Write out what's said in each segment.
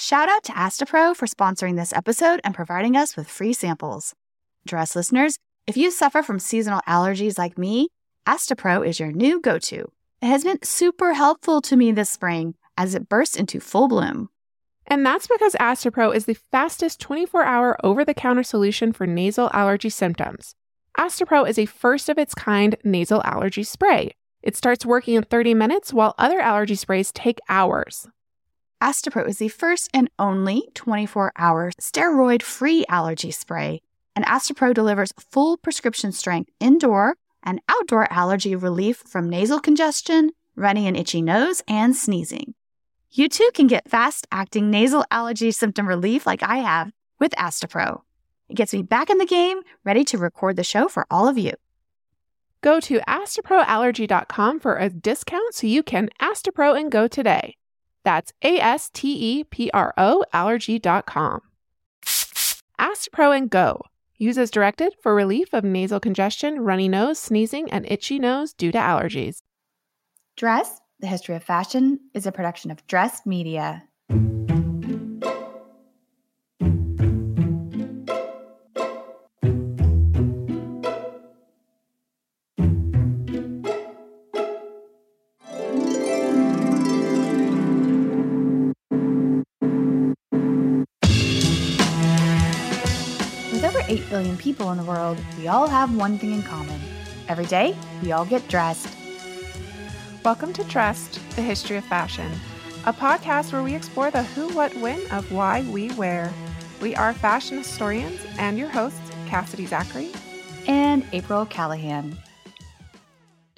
Shout out to Astepro for sponsoring this episode and providing us with free samples. Dress listeners, if you suffer from seasonal allergies like me, Astepro is your new go to. It has been super helpful to me this spring as it bursts into full bloom. And that's because Astepro is the fastest 24 hour over the counter solution for nasal allergy symptoms. Astepro is a first of its kind nasal allergy spray. It starts working in 30 minutes while other allergy sprays take hours. Astepro is the first and only 24 hour steroid free allergy spray, and Astepro delivers full prescription strength indoor and outdoor allergy relief from nasal congestion, runny and itchy nose, and sneezing. You too can get fast acting nasal allergy symptom relief like I have with Astepro. It gets me back in the game, ready to record the show for all of you. Go to asteproallergy.com for a discount so you can Astepro and go today. That's A S T E P R O allergy.com. Astepro and go. Use as directed for relief of nasal congestion, runny nose, sneezing, and itchy nose due to allergies. Dress, the history of fashion, is a production of Dress Media. People in the world, we all have one thing in common. Every day, we all get dressed. Welcome to Dressed, the history of fashion, a podcast where we explore the who, what, when of why we wear. We are fashion historians and your hosts, Cassidy Zachary and April Callahan.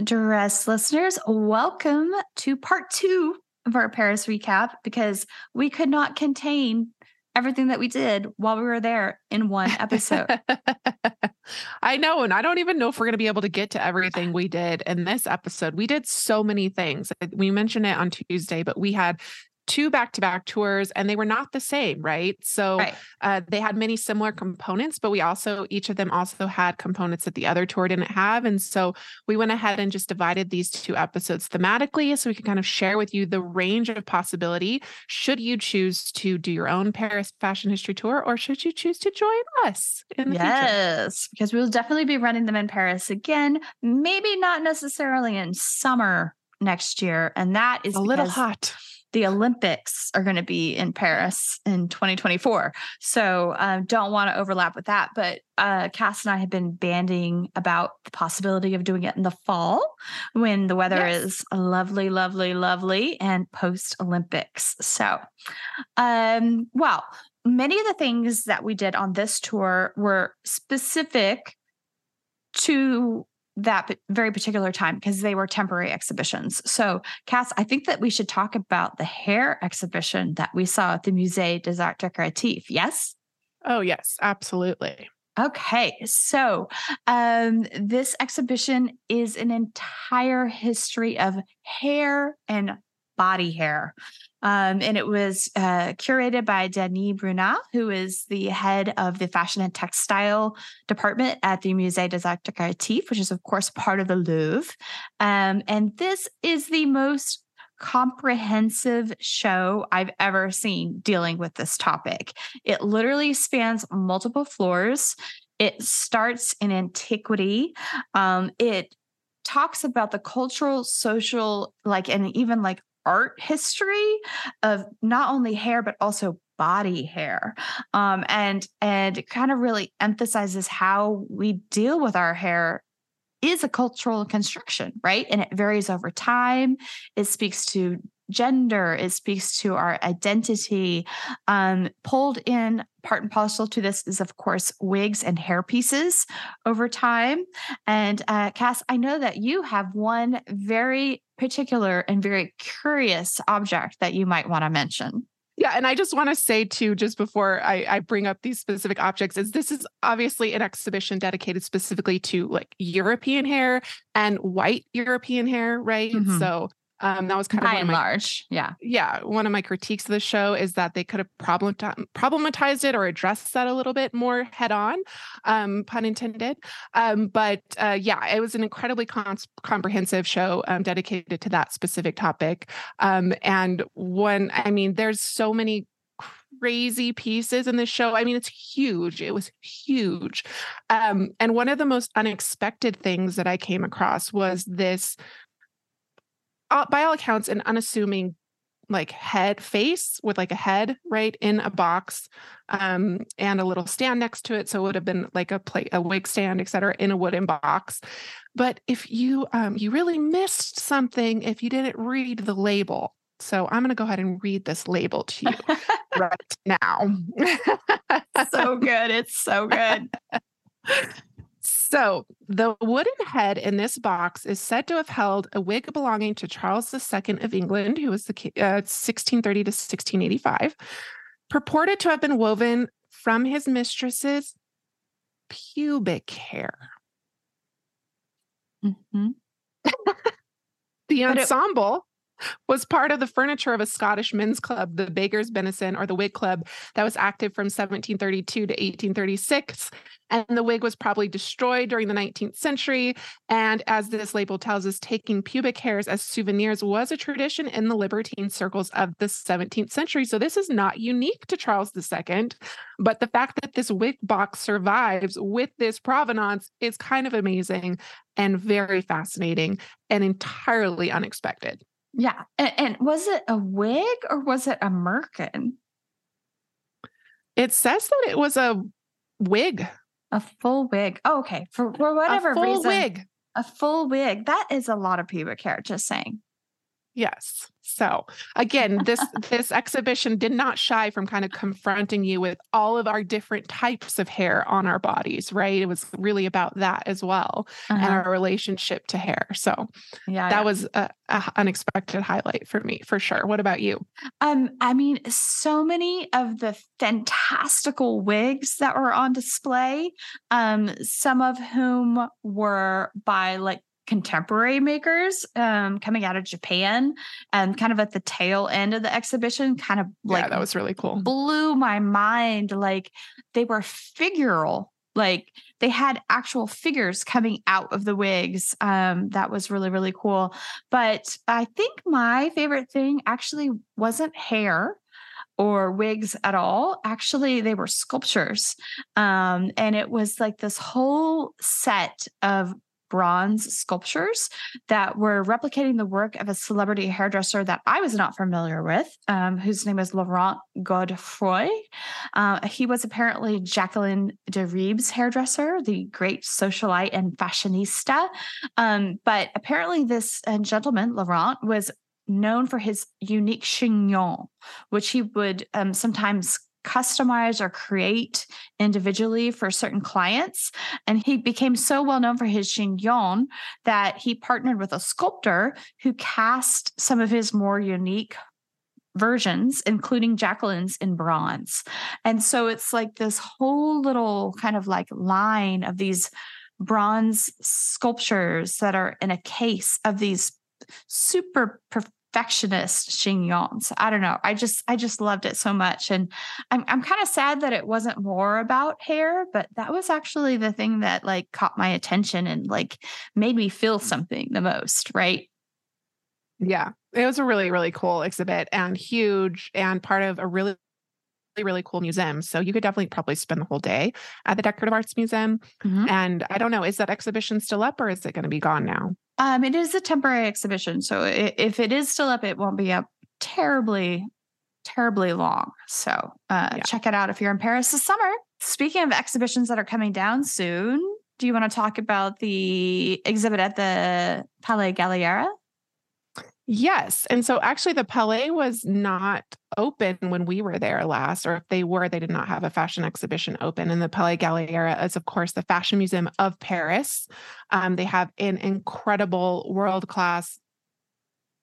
Dress listeners, welcome to part two of our Paris recap because we could not contain everything that we did while we were there in one episode. I know. And I don't even know if we're going to be able to get to everything we did in this episode. We did so many things. We mentioned it on Tuesday, but we had two back-to-back tours and they were not the same right so Right. uh, they had many similar components but we also each of them also had components that the other tour didn't have and so we went ahead and just divided these two episodes thematically so we can kind of share with you the range of possibility should you choose to do your own paris fashion history tour or should you choose to join us in the future Yes, because we'll definitely be running them in Paris again. Maybe not necessarily in summer next year. And that is a little hot the Olympics are going to be in Paris in 2024. So uh, don't want to overlap with that. But uh, Cass and I have been banding about the possibility of doing it in the fall when the weather Yes. is lovely, lovely, lovely and post Olympics. So, um, well, many of the things that we did on this tour were specific to that very particular time because they were temporary exhibitions. So, Cass, I think that we should talk about the hair exhibition that we saw at the Musée des Arts Décoratifs. Yes? oh yes absolutely Okay, so um, this exhibition is an entire history of hair and body hair. Um, and it was uh, curated by Denis Bruna, who is the head of the fashion and textile department at the Musée des Arts Décoratifs, which is, of course, part of the Louvre. Um, and this is the most comprehensive show I've ever seen dealing with this topic. It literally spans multiple floors. It starts in antiquity. Um, it talks about the cultural, social, like, and even like art history of not only hair but also body hair. Um and and it kind of really emphasizes how we deal with our hair is a cultural construction right? And it varies over time. It speaks to gender. It speaks to our identity um pulled in part and parcel to this is of course wigs and hair pieces over time and uh cass i know that you have one very particular and very curious object that you might want to mention Yeah, and I just want to say too, just before I, I bring up these specific objects, is this is obviously an exhibition dedicated specifically to like European hair and white European hair, right? Mhm. So um, that was kind of by one and my large yeah yeah, one of my critiques of the show is that they could have problem problematized it or addressed that a little bit more head on, um, pun intended. Um, but uh, yeah, it was an incredibly cons- comprehensive show um, dedicated to that specific topic. Um, and when I mean, there's so many crazy pieces in this show. I mean, it's huge. It was huge. Um, and one of the most unexpected things that I came across was this, uh, by all accounts, an unassuming like head face with like a head right in a box um, and a little stand next to it so it would have been like a plate a wig stand etc in a wooden box but if you um, you really missed something if you didn't read the label so I'm going to go ahead and read this label to you right now. so good. It's so good. So, the wooden head in this box is said to have held a wig belonging to Charles II of England, who was the uh, 1630 to 1685, purported to have been woven from his mistress's pubic hair. Mm-hmm. the ensemble was part of the furniture of a Scottish men's club, the Beggars Benison or the Wig Club, that was active from 1732 to 1836. And the wig was probably destroyed during the 19th century. And as this label tells us, taking pubic hairs as souvenirs was a tradition in the libertine circles of the 17th century. So this is not unique to Charles II. But the fact that this wig box survives with this provenance is kind of amazing and very fascinating and entirely unexpected. Yeah. And, and, was it a wig or was it a merkin? It says that it was a wig. A full wig. Oh, okay. For, for whatever a full reason. wig. A full wig. That is a lot of pubic hair, just saying. Yes. So again, this this exhibition did not shy from kind of confronting you with all of our different types of hair on our bodies, right? It was really about that as well uh-huh. and our relationship to hair. So yeah, that yeah. was an unexpected highlight for me for sure. What about you? Um, I mean, so many of the fantastical wigs that were on display, um, some of whom were by like contemporary makers um, coming out of Japan and kind of at the tail end of the exhibition, kind of like yeah, that was really cool. Blew my mind. Like they were figural. Like they had actual figures coming out of the wigs. Um, that was really, really cool. But I think my favorite thing actually wasn't hair or wigs at all. Actually, they were sculptures. Um, and it was like this whole set of bronze sculptures that were replicating the work of a celebrity hairdresser that I was not familiar with, um, whose name is Laurent Godefroy. Uh, he was apparently Jacqueline de Ribes' hairdresser, the great socialite and fashionista. Um, but apparently, this uh, gentleman, Laurent, was known for his unique chignon, which he would um, sometimes customize or create individually for certain clients. And he became so well known for his chignon that he partnered with a sculptor who cast some of his more unique versions, including Jacqueline's in bronze. And so it's like this whole little kind of like line of these bronze sculptures that are in a case of these super perfectionist chignons. I don't know. I just I just loved it so much. And I'm I'm kind of sad that it wasn't more about hair, but that was actually the thing that like caught my attention and like made me feel something the most, right? Yeah. It was a really, really cool exhibit and huge and part of a really really cool museum. So you could definitely probably spend the whole day at the Decorative Arts Museum. Mm-hmm. And I don't know, is that exhibition still up or is it going to be gone now? Um, it is a temporary exhibition. So if it is still up, it won't be up terribly, terribly long. So uh, yeah. check it out if you're in Paris this summer. Speaking of exhibitions that are coming down soon, do you want to talk about the exhibit at the Palais Galliera? Yes. And so actually, the Palais was not open when we were there last, or if they were, they did not have a fashion exhibition open. And the Palais Galliera is, of course, the Fashion Museum of Paris. Um, they have an incredible world class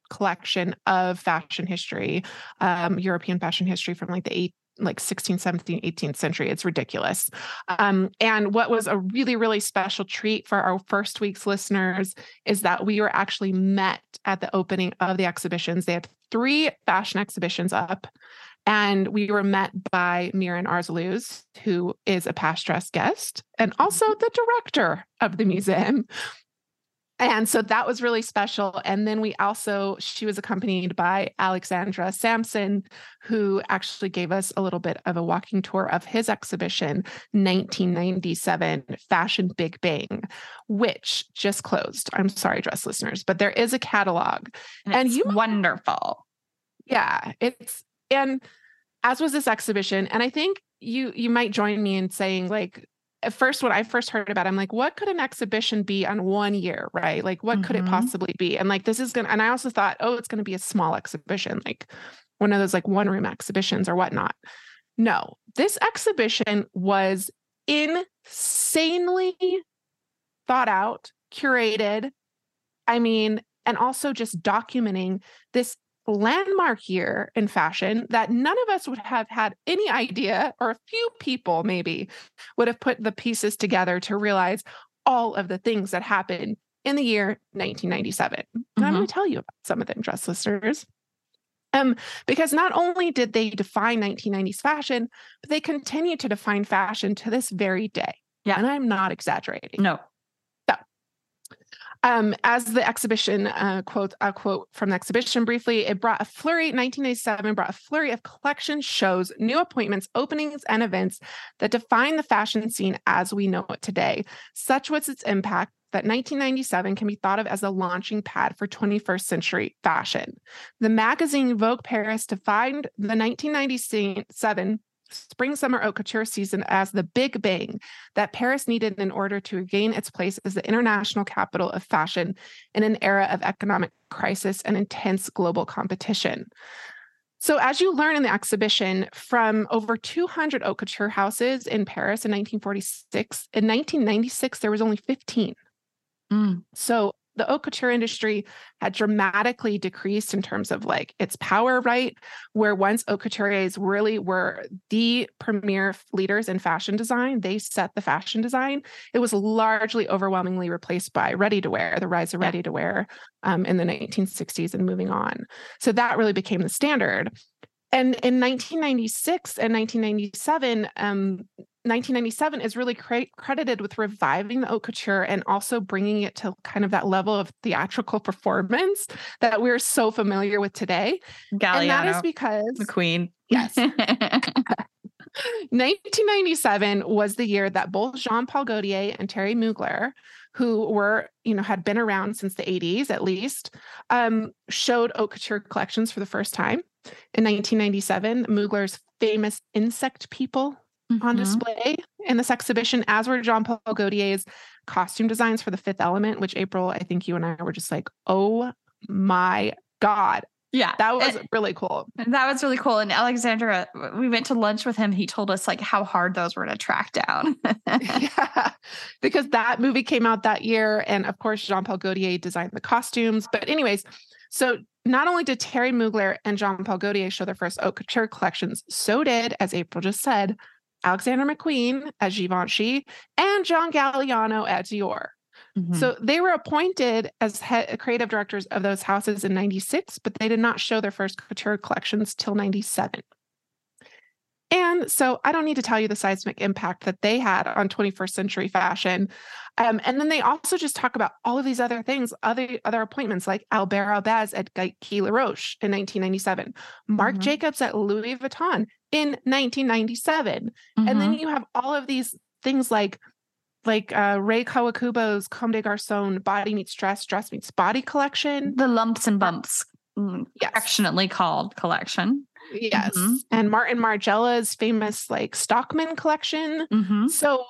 collection of fashion history, um, European fashion history from like the like 16th, 17th, 18th century. It's ridiculous. Um, and what was a really, really special treat for our first week's listeners is that we were actually met at the opening of the exhibitions. They had three fashion exhibitions up. And we were met by Miren Arzalluz, who is a past dress guest and also mm-hmm. the director of the museum. And so that was really special. And then we also, she was accompanied by Alexandre Samson, who actually gave us a little bit of a walking tour of his exhibition, 1997 Fashion Big Bang, which just closed. I'm sorry, dress listeners, but there is a catalog. And, and you wonderful. Yeah. It's, and as was this exhibition. And I think you you might join me in saying like at first when I first heard about it, I'm like, what could an exhibition be on one year, right? Like, what mm-hmm. could it mm-hmm. possibly be? And like, this is gonna. And I also thought, oh, it's gonna be a small exhibition, like one of those like one room exhibitions or whatnot. No, this exhibition was insanely thought out, curated. I mean, and also just documenting this landmark year in fashion that none of us would have had any idea, or a few people maybe would have put the pieces together to realize all of the things that happened in the year 1997. Mm-hmm. And I'm going to tell you about some of them, dress listeners. Um, because not only did they define 1990s fashion, but they continue to define fashion to this very day. Yeah. And I'm not exaggerating. No. Um, as the exhibition uh, quote, a quote from the exhibition briefly, it brought a flurry, 1997 brought a flurry of collection shows, new appointments, openings, and events that define the fashion scene as we know it today. Such was its impact that 1997 can be thought of as a launching pad for 21st century fashion. The magazine Vogue Paris defined the 1997 spring summer haute couture season as the big bang that Paris needed in order to regain its place as the international capital of fashion in an era of economic crisis and intense global competition. So, as you learn in the exhibition, from over 200 haute couture houses in Paris in 1946, in 1996, there was only 15. Mm. So, the haute couture industry had dramatically decreased in terms of like its power, right? Where once haute couturiers really were the premier leaders in fashion design, they set the fashion design. It was largely overwhelmingly replaced by ready to wear, the rise of ready to wear um, in the 1960s and moving on. So that really became the standard. And in 1996 and 1997, um, 1997 is really cre- credited with reviving the haute couture and also bringing it to kind of that level of theatrical performance that we're so familiar with today. Galliano, and that is because the queen. Yes. 1997 was the year that both Jean Paul Gaultier and Thierry Mugler, who were, you know, had been around since the 80s at least, um, showed haute couture collections for the first time. In 1997, Mugler's famous insect people mm-hmm. on display in this exhibition, as were Jean Paul Gaultier's costume designs for the fifth element, which April, I think you and I were just like, oh my God. Yeah. That was and, really cool. That was really cool. And Alexandre, we went to lunch with him. He told us like how hard those were to track down. yeah. Because that movie came out that year. And of course, Jean Paul Gaultier designed the costumes. But, anyways, so not only did Thierry Mugler and Jean Paul Gaultier show their first haute couture collections, so did, as April just said, Alexander McQueen at Givenchy, and John Galliano at Dior. Mm-hmm. So they were appointed as head, creative directors of those houses in 96, but they did not show their first couture collections till 97. And so I don't need to tell you the seismic impact that they had on 21st century fashion. Um, and then they also just talk about all of these other things, other other appointments like Alber Elbaz at Guy Laroche in 1997, Marc mm-hmm. Jacobs at Louis Vuitton in 1997. Mm-hmm. And then mm-hmm. you have all of these things like like uh, Rei Kawakubo's Comme des Garçons Body Meets Dress, Dress Meets Body collection. The Lumps and Bumps, mm, yes. affectionately called collection. Yes. Mm-hmm. And Martin Margiela's famous like Stockman collection. Mm-hmm. So,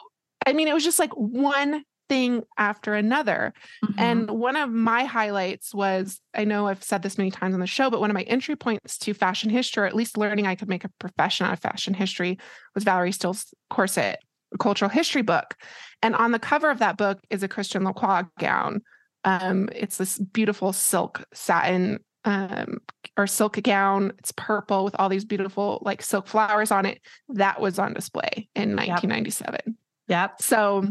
I mean, it was just like one thing after another. Mm-hmm. And one of my highlights was I know I've said this many times on the show, but one of my entry points to fashion history, or at least learning I could make a profession out of fashion history, was Valerie Steele's corset, cultural history book. And on the cover of that book is a Christian Lacroix gown. Um, it's this beautiful silk satin um, or silk gown. It's purple with all these beautiful like silk flowers on it. That was on display in 1997. Yep. yep. So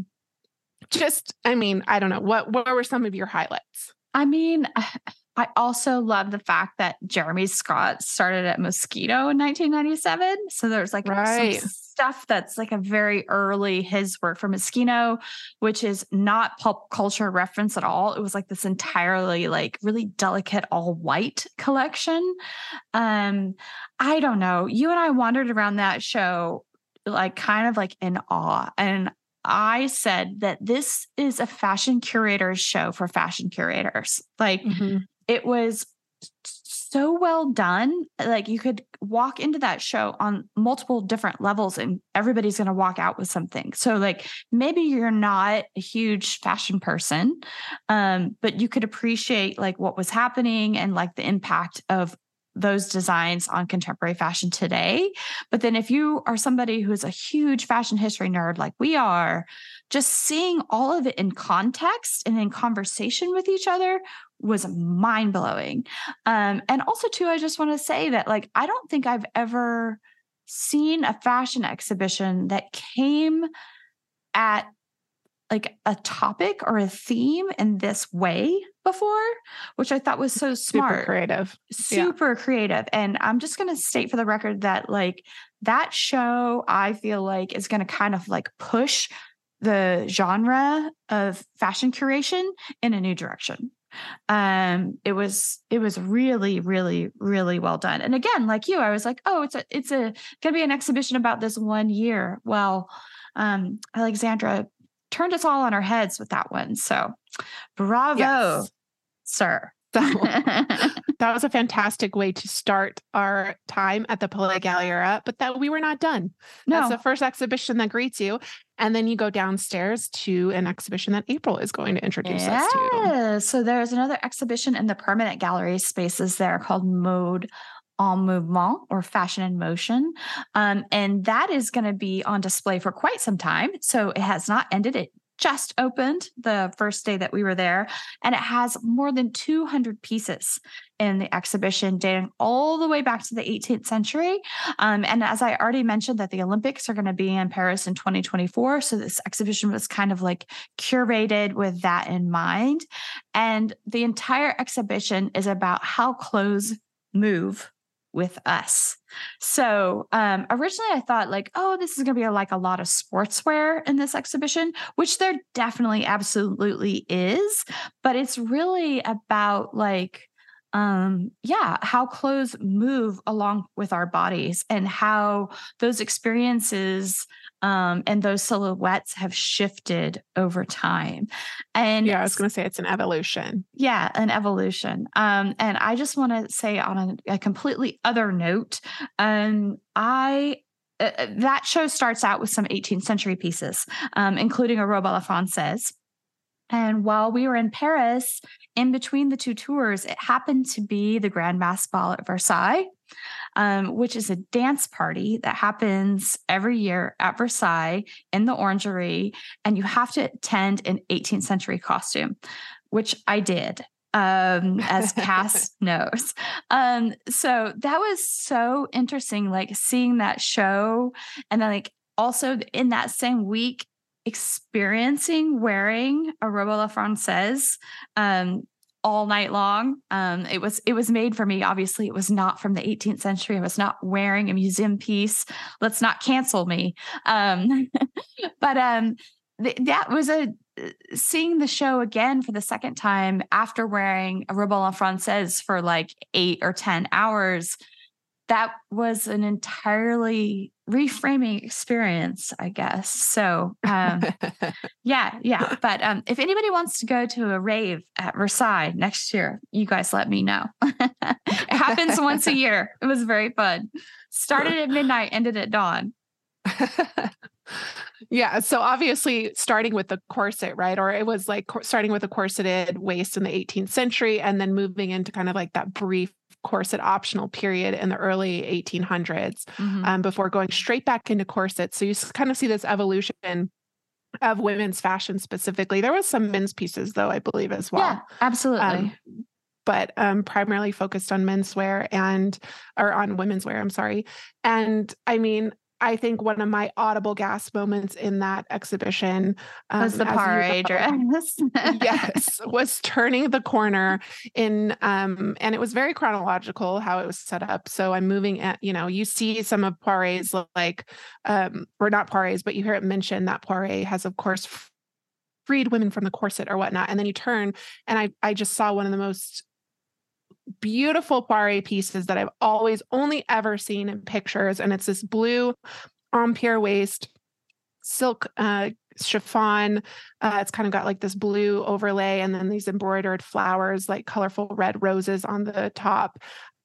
just, I mean, I don't know. What what were some of your highlights? I mean, I also love the fact that Jeremy Scott started at Moschino in 1997. So there's like right. stuff that's like a very early his work for Moschino, which is not pulp culture reference at all. It was like this entirely like really delicate all white collection. Um, I don't know. You and I wandered around that show like kind of like in awe. And I said that this is a fashion curator's show for fashion curators. Like mm-hmm. It was so well done. Like you could walk into that show on multiple different levels and everybody's going to walk out with something. So like maybe you're not a huge fashion person, um, but you could appreciate like what was happening and like the impact of those designs on contemporary fashion today. But then if you are somebody who is a huge fashion history nerd like we are, just seeing all of it in context and in conversation with each other was mind blowing. Um, and also, too, I just want to say that, like, I don't think I've ever seen a fashion exhibition that came at like a topic or a theme in this way before, which I thought was so smart. Super creative. Super yeah. creative. And I'm just going to state for the record that like that show, I feel like is going to kind of like push the genre of fashion curation in a new direction um it was it was really really really well done and again like you i was like oh it's a it's a gonna be an exhibition about this one year well um alexandre turned us all on our heads with that one. So bravo, yes. sir. That was a fantastic way to start our time at the Palais Galliera, but that we were not done. No. That's the first exhibition that greets you. And then you go downstairs to an exhibition that April is going to introduce yeah. us to. So there's another exhibition in the permanent gallery spaces there called Mode en mouvement or fashion in motion. Um, and that is going to be on display for quite some time. So it has not ended. It just opened the first day that we were there, and it has more than 200 pieces in the exhibition dating all the way back to the 18th century. Um, and as I already mentioned, that the Olympics are going to be in Paris in 2024. So this exhibition was kind of like curated with that in mind. And the entire exhibition is about how clothes move with us. So um, originally I thought like, oh, this is going to be like a lot of sportswear in this exhibition, which there definitely absolutely is, but it's really about like um yeah how clothes move along with our bodies and how those experiences um, and those silhouettes have shifted over time. And yeah, I was going to say it's an evolution. Yeah, an evolution. Um, and I just want to say on a, a, completely other note, um, I uh, uh that show starts out with some 18th century pieces, um, including a robe a la française. And while we were in Paris, in between the two tours, it happened to be the Grand Masked Ball at Versailles um, which is a dance party that happens every year at Versailles in the Orangery. And you have to attend an 18th century costume, which I did. Um, as Cass knows. Um, so that was so interesting, like seeing that show. And then, like, also in that same week, experiencing wearing a robe la française um, all night long. Um, it was it was made for me. Obviously, it was not from the 18th century. I was not wearing a museum piece. Let's not cancel me. Um, but um, th- that was a seeing the show again for the second time after wearing a robe la française for like eight or ten hours that was an entirely reframing experience, I guess. So, um, yeah, yeah. But um, if anybody wants to go to a rave at Versailles next year, you guys let me know. it happens once a year. It was very fun. Started at midnight, ended at dawn. yeah. So obviously, starting with the corset, right? Or it was like starting with a corseted waist in the 18th century and then moving into kind of like that brief corset optional period in the early 1800s mm-hmm. um, before going straight back into corsets. So you kind of see this evolution of women's fashion specifically. There was some men's pieces though, I believe as well. Yeah, absolutely. Um, but um, primarily focused on menswear and or on women's wear. I'm sorry. And I mean, I think one of my audible gasp moments in that exhibition um, was the parade dress. yes, was turning the corner in, um, and it was very chronological how it was set up. So I'm moving at, you know, you see some of Poiret's like, um, or not Poiret's, but you hear it mentioned that Poiret has, of course, freed women from the corset or whatnot. And then you turn, and I, I just saw one of the most beautiful Poiret pieces that I've always only ever seen in pictures. And it's this blue empire waist silk uh, chiffon. Uh, it's kind of got like this blue overlay and then these embroidered flowers, like colorful red roses on the top.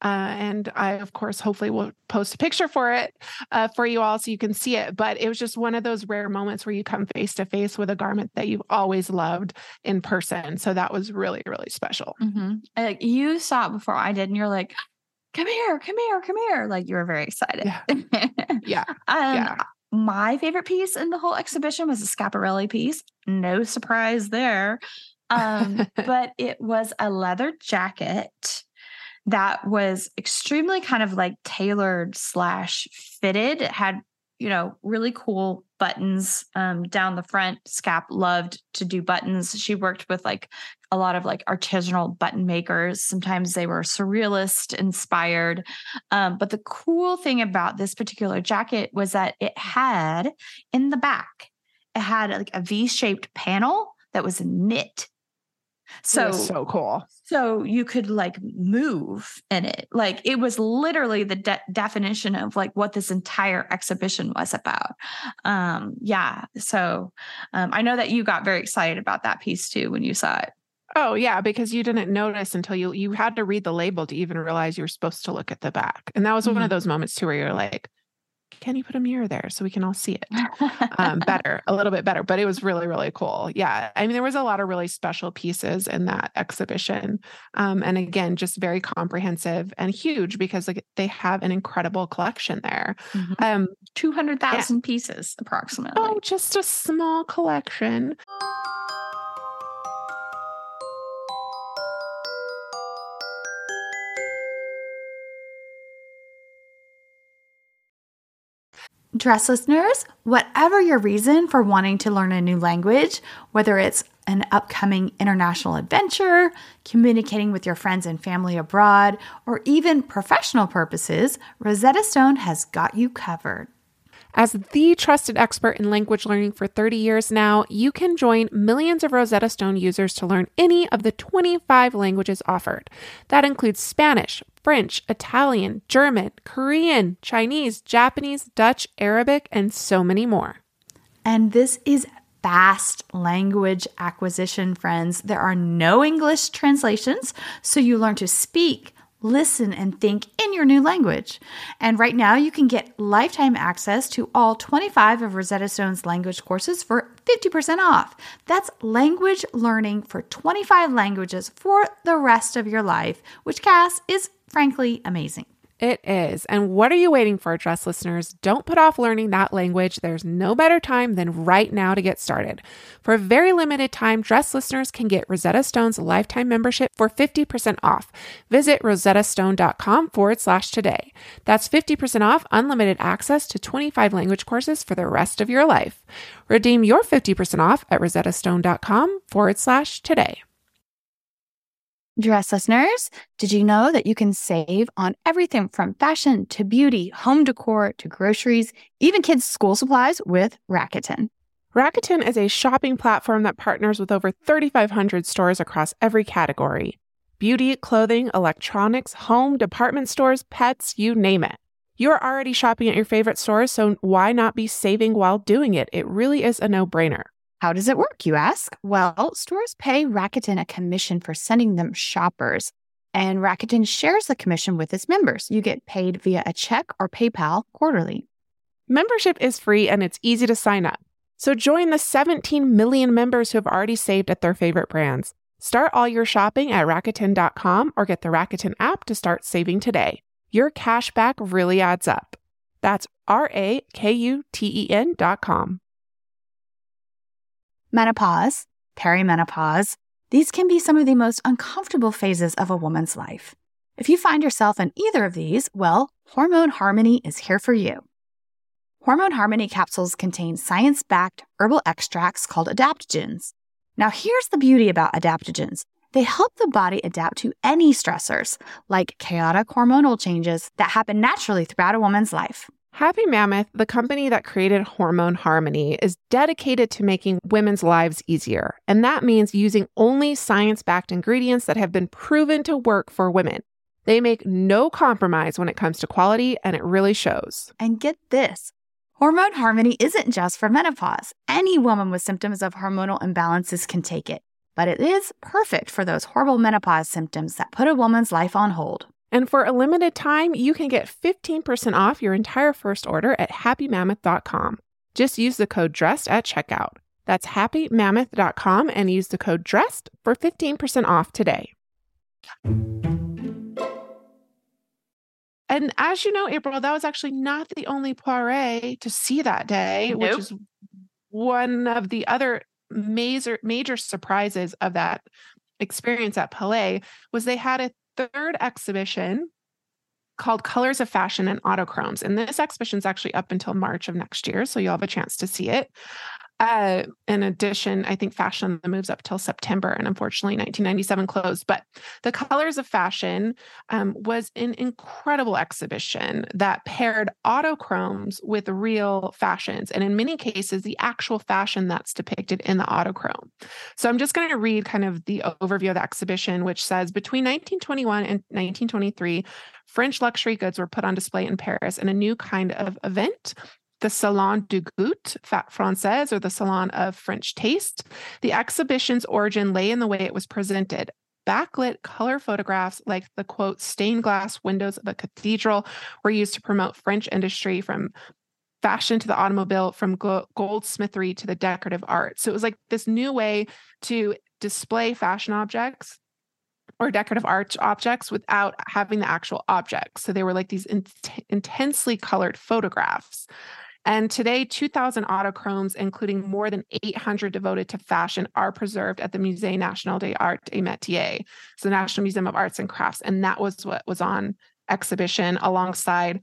Uh, and I, of course, hopefully will post a picture for it uh, for you all so you can see it. But it was just one of those rare moments where you come face to face with a garment that you've always loved in person. So that was really, really special. Mm-hmm. Uh, you saw it before I did, and you're like, come here, come here, come here. Like you were very excited. Yeah. yeah. um, yeah. My favorite piece in the whole exhibition was a Schiaparelli piece. No surprise there. Um, but it was a leather jacket that was extremely kind of like tailored slash fitted. It had, you know, really cool buttons um, down the front. Schiap loved to do buttons. She worked with like a lot of like artisanal button makers. Sometimes they were surrealist inspired. Um, but the cool thing about this particular jacket was that it had in the back, it had like a V shaped panel that was knit so so cool. So you could like move in it. Like it was literally the de- definition of like what this entire exhibition was about. Um yeah. So um I know that you got very excited about that piece too when you saw it. Oh yeah, because you didn't notice until you you had to read the label to even realize you were supposed to look at the back. And that was mm-hmm. one of mm-hmm. those moments too where you're like, can you put a mirror there so we can all see it um, better, a little bit better? But it was really, really cool. Yeah. I mean, there was a lot of really special pieces in that exhibition. Um, and again, just very comprehensive and huge because like, they have an incredible collection there. Mm-hmm. Um, 200,000 yeah. pieces approximately. Oh, just a small collection. Dress listeners, whatever your reason for wanting to learn a new language, whether it's an upcoming international adventure, communicating with your friends and family abroad, or even professional purposes, Rosetta Stone has got you covered. As the trusted expert in language learning for 30 years now, you can join millions of Rosetta Stone users to learn any of the 25 languages offered. That includes Spanish, French, Italian, German, Korean, Chinese, Japanese, Dutch, Arabic, and so many more. And this is fast language acquisition, friends. There are no English translations, so you learn to speak, listen, and think in your new language. And right now, you can get lifetime access to all 25 of Rosetta Stone's language courses for 50% off. That's language learning for 25 languages for the rest of your life, which, Cass, is frankly amazing. It is. And what are you waiting for, Dress listeners? Don't put off learning that language. There's no better time than right now to get started. For a very limited time, Dress listeners can get Rosetta Stone's lifetime membership for 50% off. Visit rosettastone.com forward slash today. That's 50% off unlimited access to 25 language courses for the rest of your life. Redeem your 50% off at rosettastone.com forward slash today. Dress listeners, did you know that you can save on everything from fashion to beauty, home decor to groceries, even kids' school supplies with Rakuten? Rakuten is a shopping platform that partners with over 3,500 stores across every category beauty, clothing, electronics, home, department stores, pets, you name it. You're already shopping at your favorite stores, so why not be saving while doing it? It really is a no brainer. How does it work, you ask? Well, stores pay Rakuten a commission for sending them shoppers, and Rakuten shares the commission with its members. You get paid via a check or PayPal quarterly. Membership is free and it's easy to sign up. So join the 17 million members who have already saved at their favorite brands. Start all your shopping at Rakuten.com or get the Rakuten app to start saving today. Your cash back really adds up. That's R A K U T E N.com menopause, perimenopause, these can be some of the most uncomfortable phases of a woman's life. If you find yourself in either of these, well, Hormone Harmony is here for you. Hormone Harmony capsules contain science backed herbal extracts called adaptogens. Now, here's the beauty about adaptogens they help the body adapt to any stressors, like chaotic hormonal changes that happen naturally throughout a woman's life. Happy Mammoth, the company that created Hormone Harmony, is dedicated to making women's lives easier. And that means using only science backed ingredients that have been proven to work for women. They make no compromise when it comes to quality, and it really shows. And get this Hormone Harmony isn't just for menopause. Any woman with symptoms of hormonal imbalances can take it, but it is perfect for those horrible menopause symptoms that put a woman's life on hold. And for a limited time, you can get 15% off your entire first order at happymammoth.com. Just use the code DRESSED at checkout. That's happymammoth.com and use the code DRESSED for 15% off today. And as you know, April, that was actually not the only Poiret to see that day, Nope. which is one of the other major major surprises of that experience at Palais was they had a third exhibition called Colors of Fashion and Autochromes. And this exhibition is actually up until March of next year, so you'll have a chance to see it. Uh, in addition, I think Fashion moves up till September, and unfortunately, 1997 closed. But the Colors of Fashion um, was an incredible exhibition that paired autochromes with real fashions, and in many cases, the actual fashion that's depicted in the autochrome. So I'm just going to read kind of the overview of the exhibition, which says between 1921 and 1923, French luxury goods were put on display in Paris in a new kind of event. The Salon du Goût Français or the Salon of French Taste. The exhibition's origin lay in the way it was presented. Backlit color photographs, like the quote, stained glass windows of a cathedral, were used to promote French industry from fashion to the automobile, from goldsmithery to the decorative art. So it was like this new way to display fashion objects or decorative art objects without having the actual objects. So they were like these in- intensely colored photographs. And today, 2,000 autochromes, including more than 800 devoted to fashion, are preserved at the Musée National des Arts et Métiers, so the National Museum of Arts and Crafts. And that was what was on exhibition alongside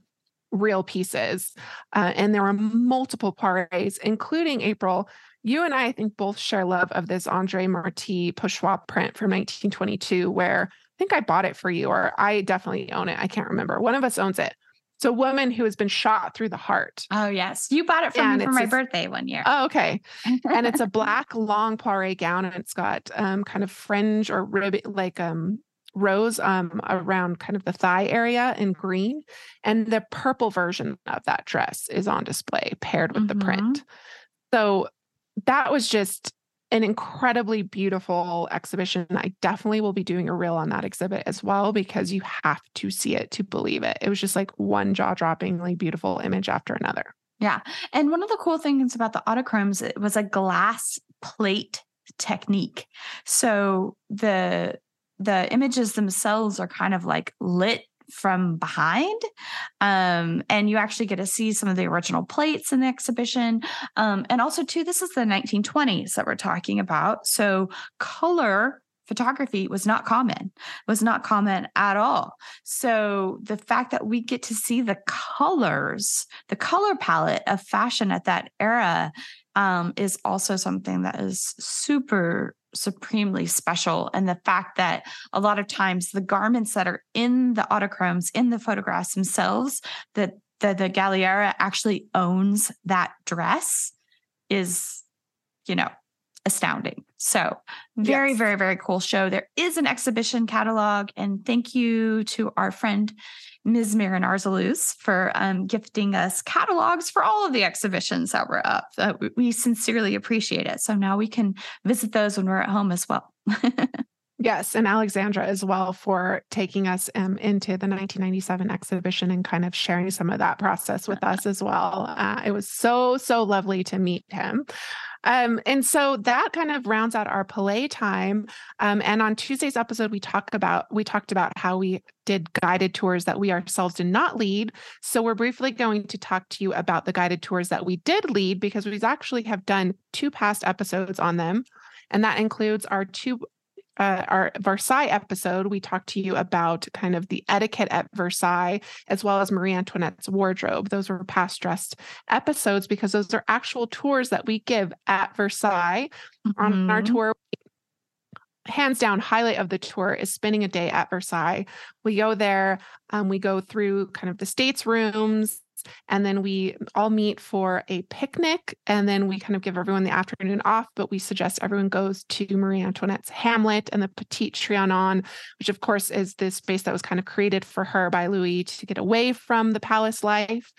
real pieces. Uh, and there were multiple parades, including April. You and I, I think, both share love of this Andre Marty pochoir print from 1922, where I think I bought it for you, or I definitely own it. I can't remember. One of us owns it. It's a woman who has been shot through the heart. Oh, yes. You bought it for And me for my this- birthday one year. Oh, okay. and it's a black long Poiret gown, and it's got um, kind of fringe or rib like um rows um around kind of the thigh area in green, and the purple version of that dress is on display paired with the print. So that was just an incredibly beautiful exhibition. I definitely will be doing a reel on that exhibit as well because you have to see it to believe it. It was just like one jaw-droppingly beautiful image after another. Yeah. And one of the cool things about the autochromes, it was a glass plate technique. So the the images themselves are kind of like lit from behind um and you actually get to see some of the original plates in the exhibition. Um and also too this is the 1920s that we're talking about so color photography was not common was not common at all. So the fact that we get to see the colors the color palette of fashion at that era um, is also something that is super supremely special. And the fact that a lot of times the garments that are in the autochromes in the photographs themselves that the, the galliera actually owns that dress is you know astounding. So very Yes. very very cool show. There is an exhibition catalog and thank you to our friend Ms. Miren Arzalluz for um, gifting us catalogs for all of the exhibitions that were up. Uh, we- sincerely appreciate it. So now we can visit those when we're at home as well. Yes, and Alexandre as well for taking us um, into the 1997 exhibition and kind of sharing some of that process with us as well. Uh, it was so so lovely to meet him. Um, and so that kind of rounds out our play time. Um, and on Tuesday's episode, we talk about we talked about how we did guided tours that we ourselves did not lead. So we're briefly going to talk to you about the guided tours that we did lead because we actually have done two past episodes on them, and that includes our two uh, our Versailles episode, we talked to you about kind of the etiquette at Versailles, as well as Marie Antoinette's wardrobe. Those were past dressed episodes because those are actual tours that we give at Versailles mm-hmm. on our mm-hmm. tour. Hands down, highlight of the tour is spending a day at Versailles. We go there, um, we go through kind of the states rooms, and then we all meet for a picnic. And then we kind of give everyone the afternoon off, but we suggest everyone goes to Marie Antoinette's Hamlet and the Petit Trianon, which of course is this space that was kind of created for her by Louis to get away from the palace life.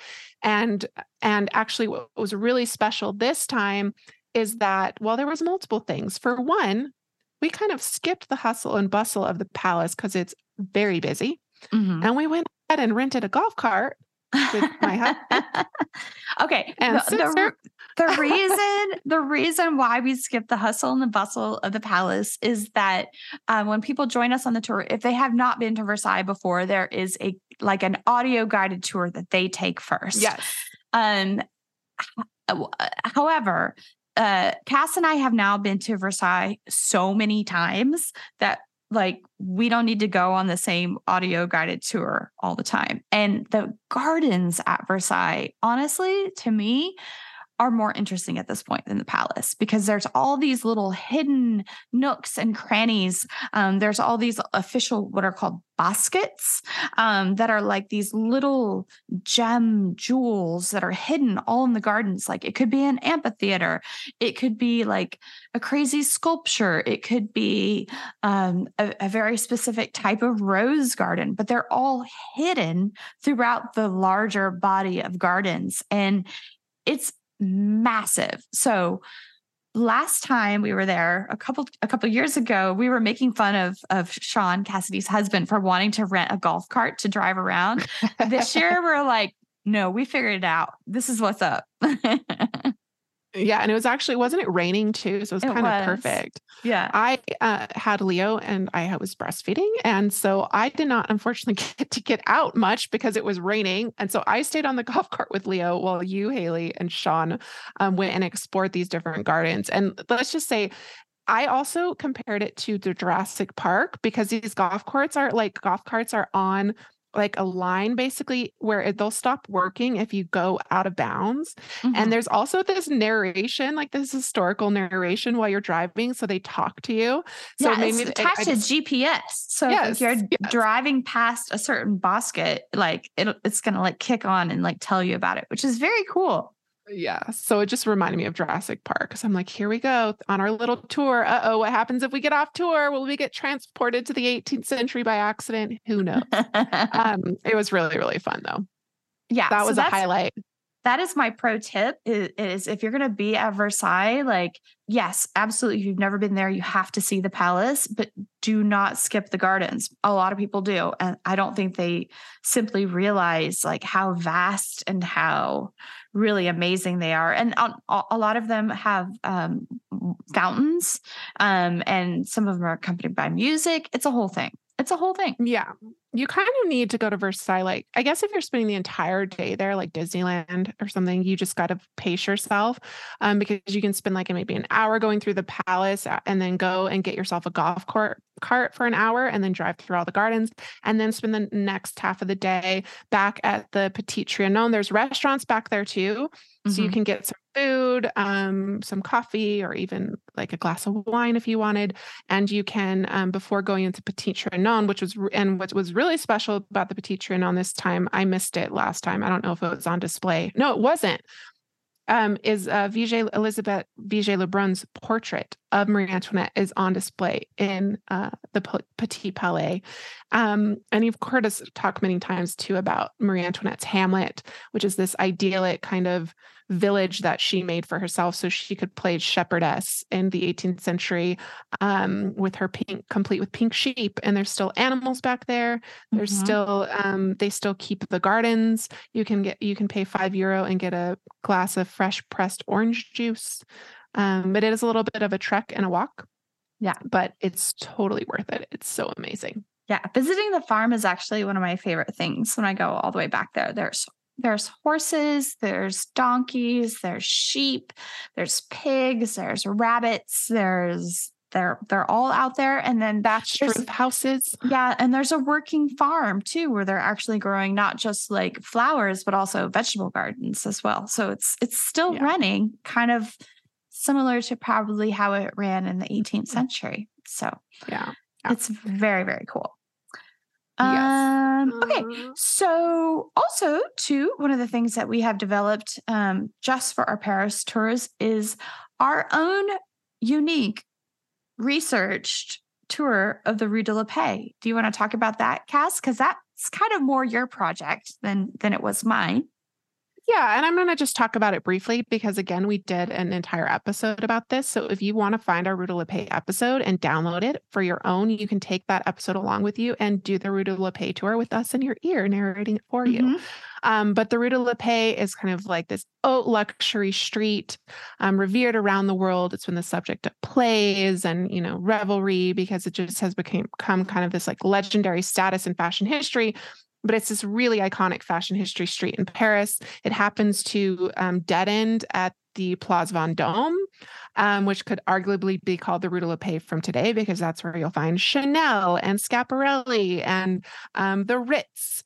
And and actually what was really special this time is that well there was multiple things. For one, we kind of skipped the hustle and bustle of the palace because it's very busy. Mm-hmm. And we went ahead and rented a golf cart with my husband. okay. And the, the, the reason the reason why we skip the hustle and the bustle of the palace is that um, when people join us on the tour, if they have not been to Versailles before, there is a like an audio guided tour that they take first. Yes. Um. However, uh, Cass and I have now been to Versailles so many times that like we don't need to go on the same audio guided tour all the time. And the gardens at Versailles, honestly, to me, are more interesting at this point than the palace because there's all these little hidden nooks and crannies. Um, there's all these official, what are called bosquets um, that are like these little gem jewels that are hidden all in the gardens. Like it could be an amphitheater, it could be like a crazy sculpture, it could be um, a, a very specific type of rose garden, but they're all hidden throughout the larger body of gardens. And it's massive. So last time we were there a couple a couple years ago we were making fun of of Sean Cassidy's husband for wanting to rent a golf cart to drive around. This year we're like no we figured it out. This is what's up Yeah, and it was actually wasn't it raining too, so it was it kind was. of perfect. Yeah, I uh, had Leo and I was breastfeeding, and so I did not unfortunately get to get out much because it was raining, and so I stayed on the golf cart with Leo while you, Haley, and Sean um, went and explored these different gardens. And let's just say I also compared it to the Jurassic Park because these golf carts are like golf carts are on like a line basically where it, they'll stop working if you go out of bounds. Mm-hmm. And there's also this narration, like this historical narration while you're driving. So they talk to you. So yeah, maybe it's attached to GPS. So yes, if you're yes. driving past a certain bosquet, like it, it's going to like kick on and like tell you about it, which is very cool. Yeah. So it just reminded me of Jurassic Park. So I'm like, here we go on our little tour. Uh oh, what happens if we get off tour? Will we get transported to the 18th century by accident? Who knows? um, it was really, really fun though. Yeah. That was so a highlight that is my pro tip is, is if you're going to be at Versailles, like, yes, absolutely. If you've never been there, you have to see the palace, but do not skip the gardens. A lot of people do. And I don't think they simply realize like how vast and how really amazing they are. And a lot of them have um, fountains um, and some of them are accompanied by music. It's a whole thing. It's a whole thing. Yeah you kind of need to go to Versailles. Like, I guess if you're spending the entire day there, like Disneyland or something, you just got to pace yourself um, because you can spend like maybe an hour going through the palace uh, and then go and get yourself a golf cart cart for an hour and then drive through all the gardens and then spend the next half of the day back at the Petit Trianon. There's restaurants back there too. Mm-hmm. So you mm-hmm. can get some food, um, some coffee, or even like a glass of wine if you wanted. And you can, um, before going into Petit Trianon, which was, and what was really special about the Petit Trianon this time, I missed it last time. I don't know if it was on display. No, it wasn't. Um, is uh, Vigée Elizabeth Vigée Lebrun's portrait of Marie Antoinette is on display in uh, the Petit Palais. Um, and you've heard us talk many times too about Marie Antoinette's Hamlet, which is this idyllic kind of village that she made for herself so she could play shepherdess in the 18th century um, with her pink complete with pink sheep. And there's still animals back there. There's mm-hmm. still um, they still keep the gardens. You can get you can pay five euro and get a glass of fresh pressed orange juice. Um, but it is a little bit of a trek and a walk. Yeah. But it's totally worth it. It's so amazing. Yeah, visiting the farm is actually one of my favorite things when I go all the way back there. There's there's horses, there's donkeys, there's sheep, there's pigs, there's rabbits, there's they're they're all out there. And then that's there's- houses. yeah, and there's a working farm too, where they're actually growing not just like flowers, but also vegetable gardens as well. So it's it's still Yeah. running, kind of similar to probably how it ran in the 18th century. So Yeah. Yeah. it's very very cool. Yes. Um, okay, Uh, so also too, one of the things that we have developed um, just for our Paris tours is our own unique researched tour of the Rue de la Paix. Do you want to talk about that, Cass? Because that's kind of more your project than than it was mine. Yeah, and I'm going to just talk about it briefly because again, we did an entire episode about this. So if you want to find our Rue de la Paix episode and download it for your own, you can take that episode along with you and do the Rue de la Paix tour with us in your ear, narrating it for you. Mhm. Um, but the Rue de la Paix is kind of like this haute luxury street, um, revered around the world. It's been the subject of plays and you know revelry because it just has become kind of this like legendary status in fashion history. But it's this really iconic fashion history street in Paris. It happens to um, dead end at the Place Vendôme, um, which could arguably be called the Rue de la Paix from today because that's where you'll find Chanel and Schiaparelli and um, the Ritz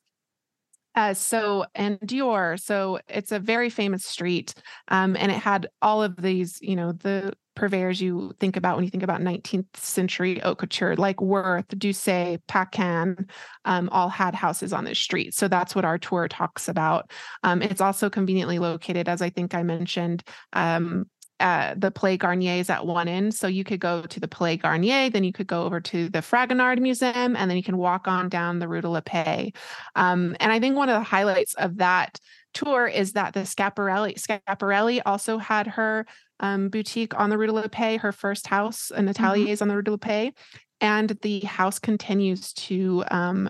uh, so and Dior. So it's a very famous street, um, and it had all of these, you know, the purveyors you think about when you think about 19th century haute couture, like Worth, Doucet, Paquin, um, all had houses on this street. So that's what our tour talks about. Um, it's also conveniently located, as I think I mentioned. Um, uh, the Palais Garnier is at one end. So you could go to the Palais Garnier, then you could go over to the Fragonard Museum, and then you can walk on down the Rue de la Paix. Um, and I think one of the highlights of that tour is that the Schiaparelli, Schiaparelli also had her um, boutique on the Rue de la Paix, her first house, an Atelier's on the Rue de la Paix. And the house continues to um,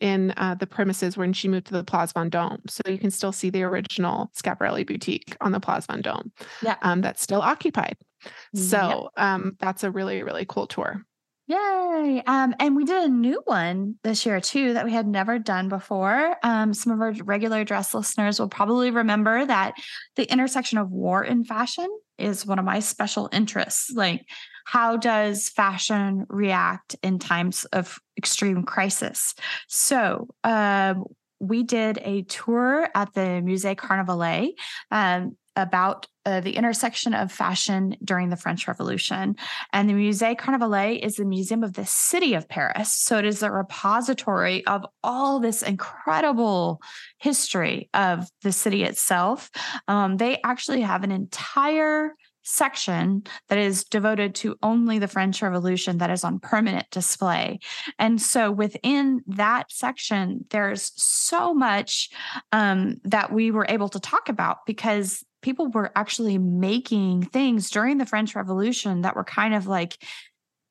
in uh, the premises when she moved to the Place Vendôme. So you can still see the original Schiaparelli boutique on the Place Vendôme. Yeah. Um, that's still occupied. So um, that's a really, really cool tour. Yay. Um, and we did a new one this year too that we had never done before. Um, some of our regular dress listeners will probably remember that the intersection of war and fashion is one of my special interests. Like, how does fashion react in times of extreme crisis? So, um, we did a tour at the Musée Carnavalet um, about uh, the intersection of fashion during the French Revolution. And the Musée Carnavalet is the museum of the city of Paris. So it is a repository of all this incredible history of the city itself. Um, they actually have an entire section that is devoted to only the French Revolution that is on permanent display. And so within that section, there's so much um, that we were able to talk about because people were actually making things during the French Revolution that were kind of like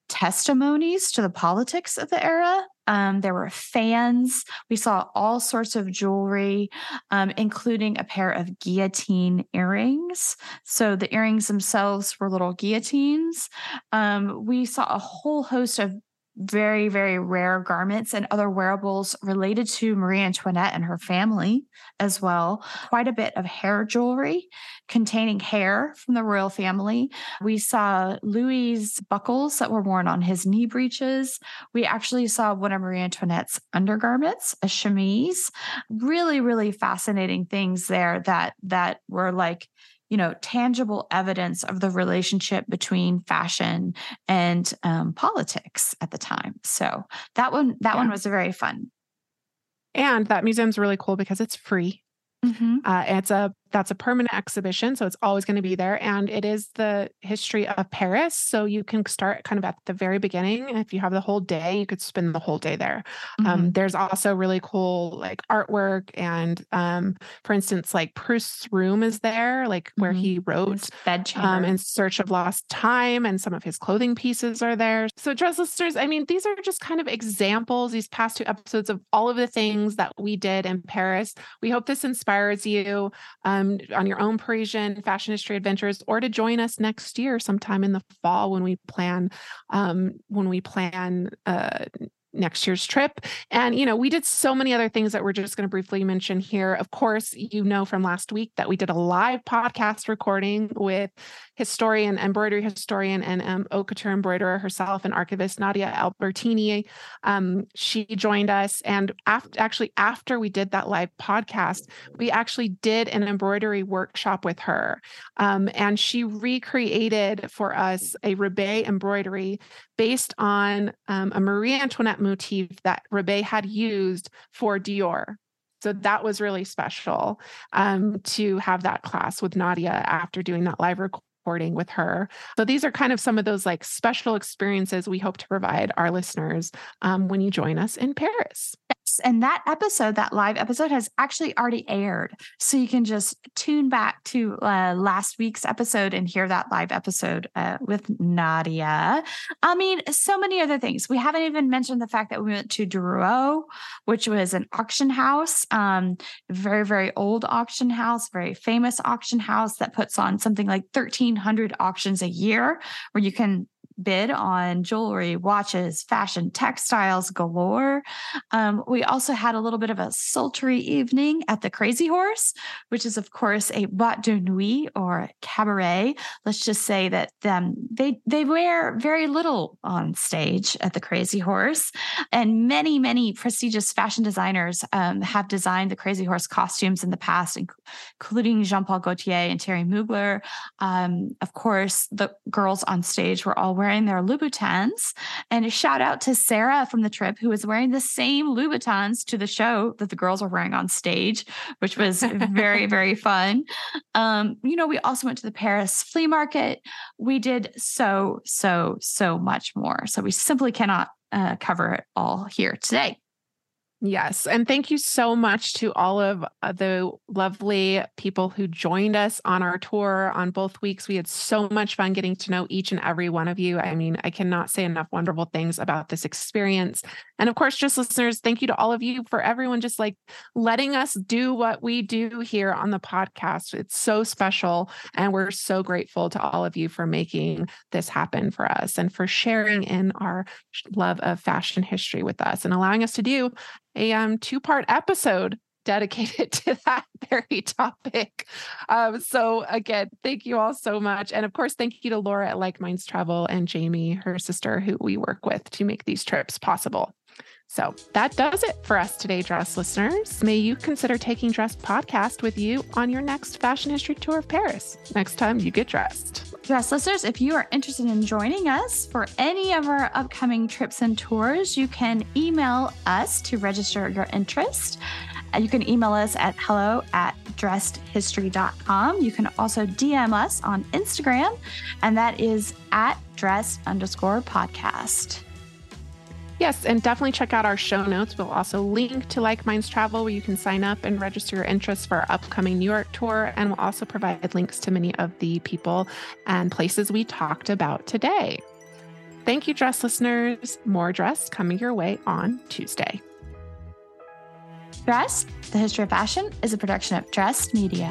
testimonies to the politics of the era. Um, there were fans. We saw all sorts of jewelry, um, including a pair of guillotine earrings. So the earrings themselves were little guillotines. Um, we saw a whole host of very, very rare garments and other wearables related to Marie Antoinette and her family as well. Quite a bit of hair jewelry containing hair from the royal family. We saw Louis's buckles that were worn on his knee breeches. We actually saw one of Marie Antoinette's undergarments, a chemise. Really, really fascinating things there that that were like you know tangible evidence of the relationship between fashion and um, politics at the time so that one that one Yeah. was very fun And that museum's really cool because it's free. Uh, it's a that's a permanent exhibition, so it's always going to be there, and it is the history of Paris. So you can start kind of at the very beginning. If you have the whole day, you could spend the whole day there. Um, there's also really cool like artwork, and um, for instance, like Proust's room is there, like where Mhm. he wrote His bed chamber um, in search of lost time, and some of his clothing pieces are there. So, dress listeners, I mean, these are just kind of examples, these past two episodes of all of the things that we did in Paris. We hope this inspires you um, on your own Parisian fashion history adventures, or to join us next year sometime in the fall when we plan um, when we plan. Uh, next year's trip. And, you know, we did so many other things that we're just going to briefly mention here. Of course, you know from last week that we did a live podcast recording with historian, embroidery historian, and um, haute couture embroiderer herself and archivist Nadia Albertini. Um, she joined us. And after, actually, after we did that live podcast, we actually did an embroidery workshop with her. Um, and she recreated for us a Rébé embroidery based on um, a Marie Antoinette motif that Rébé had used for Dior. So that was really special um, to have that class with Nadia after doing that live recording with her. So these are kind of some of those like special experiences we hope to provide our listeners um, when you join us in Paris. Yes. And that episode, that live episode, has actually already aired. So you can just tune back to uh, last week's episode and hear that live episode uh, with Nadia. I mean, so many other things. We haven't even mentioned the fact that we went to Drouot, which was an auction house, um, very, very old auction house, very famous auction house that puts on something like 1,300 auctions a year where you can bid on jewelry, watches, fashion, textiles galore. Um, we also had a little bit of a sultry evening at the Crazy Horse, which is, of course, a boîte de nuit or cabaret. Let's just say that um, they they wear very little on stage at the Crazy Horse, and many many prestigious fashion designers um, have designed the Crazy Horse costumes in the past, including Jean Paul Gaultier and Thierry Mugler. Um, of course, the girls on stage were all wearing their Louboutins. And a shout out to Sarah from the trip, who was wearing the same Louboutins to the show that the girls were wearing on stage, which was very, very fun. Um, you know, we also went to the Paris flea market. We did so, so, so much more. So we simply cannot uh, cover it all here today. Yes. And thank you so much to all of uh, the lovely people who joined us on our tour on both weeks. We had so much fun getting to know each and every one of you. I mean, I cannot say enough wonderful things about this experience. And of course, just listeners, thank you to all of you for everyone just like letting us do what we do here on the podcast. It's so special. And we're so grateful to all of you for making this happen for us and for sharing in our love of fashion history with us and allowing us to do a um, two part episode dedicated to that very topic. Um, so again, thank you all so much. And of course, thank you to Laura at Like Minds Travel and Jamie, her sister, who we work with to make these trips possible. So that does it for us today, Dress listeners. May you consider taking Dress Podcast with you on your next fashion history tour of Paris next time you get dressed. Dress listeners, if you are interested in joining us for any of our upcoming trips and tours, you can email us to register your interest. Uh, you can email us at hello at dressedhistory.com. You can also DM us on Instagram, and that is at dress underscore podcast. Yes, and definitely check out our show notes. We'll also link to Like Minds Travel where you can sign up and register your interest for our upcoming New York tour. And we'll also provide links to many of the people and places we talked about today. Thank you, dress listeners. More dress coming your way on Tuesday. Dress, the history of fashion, is a production of Dressed Media.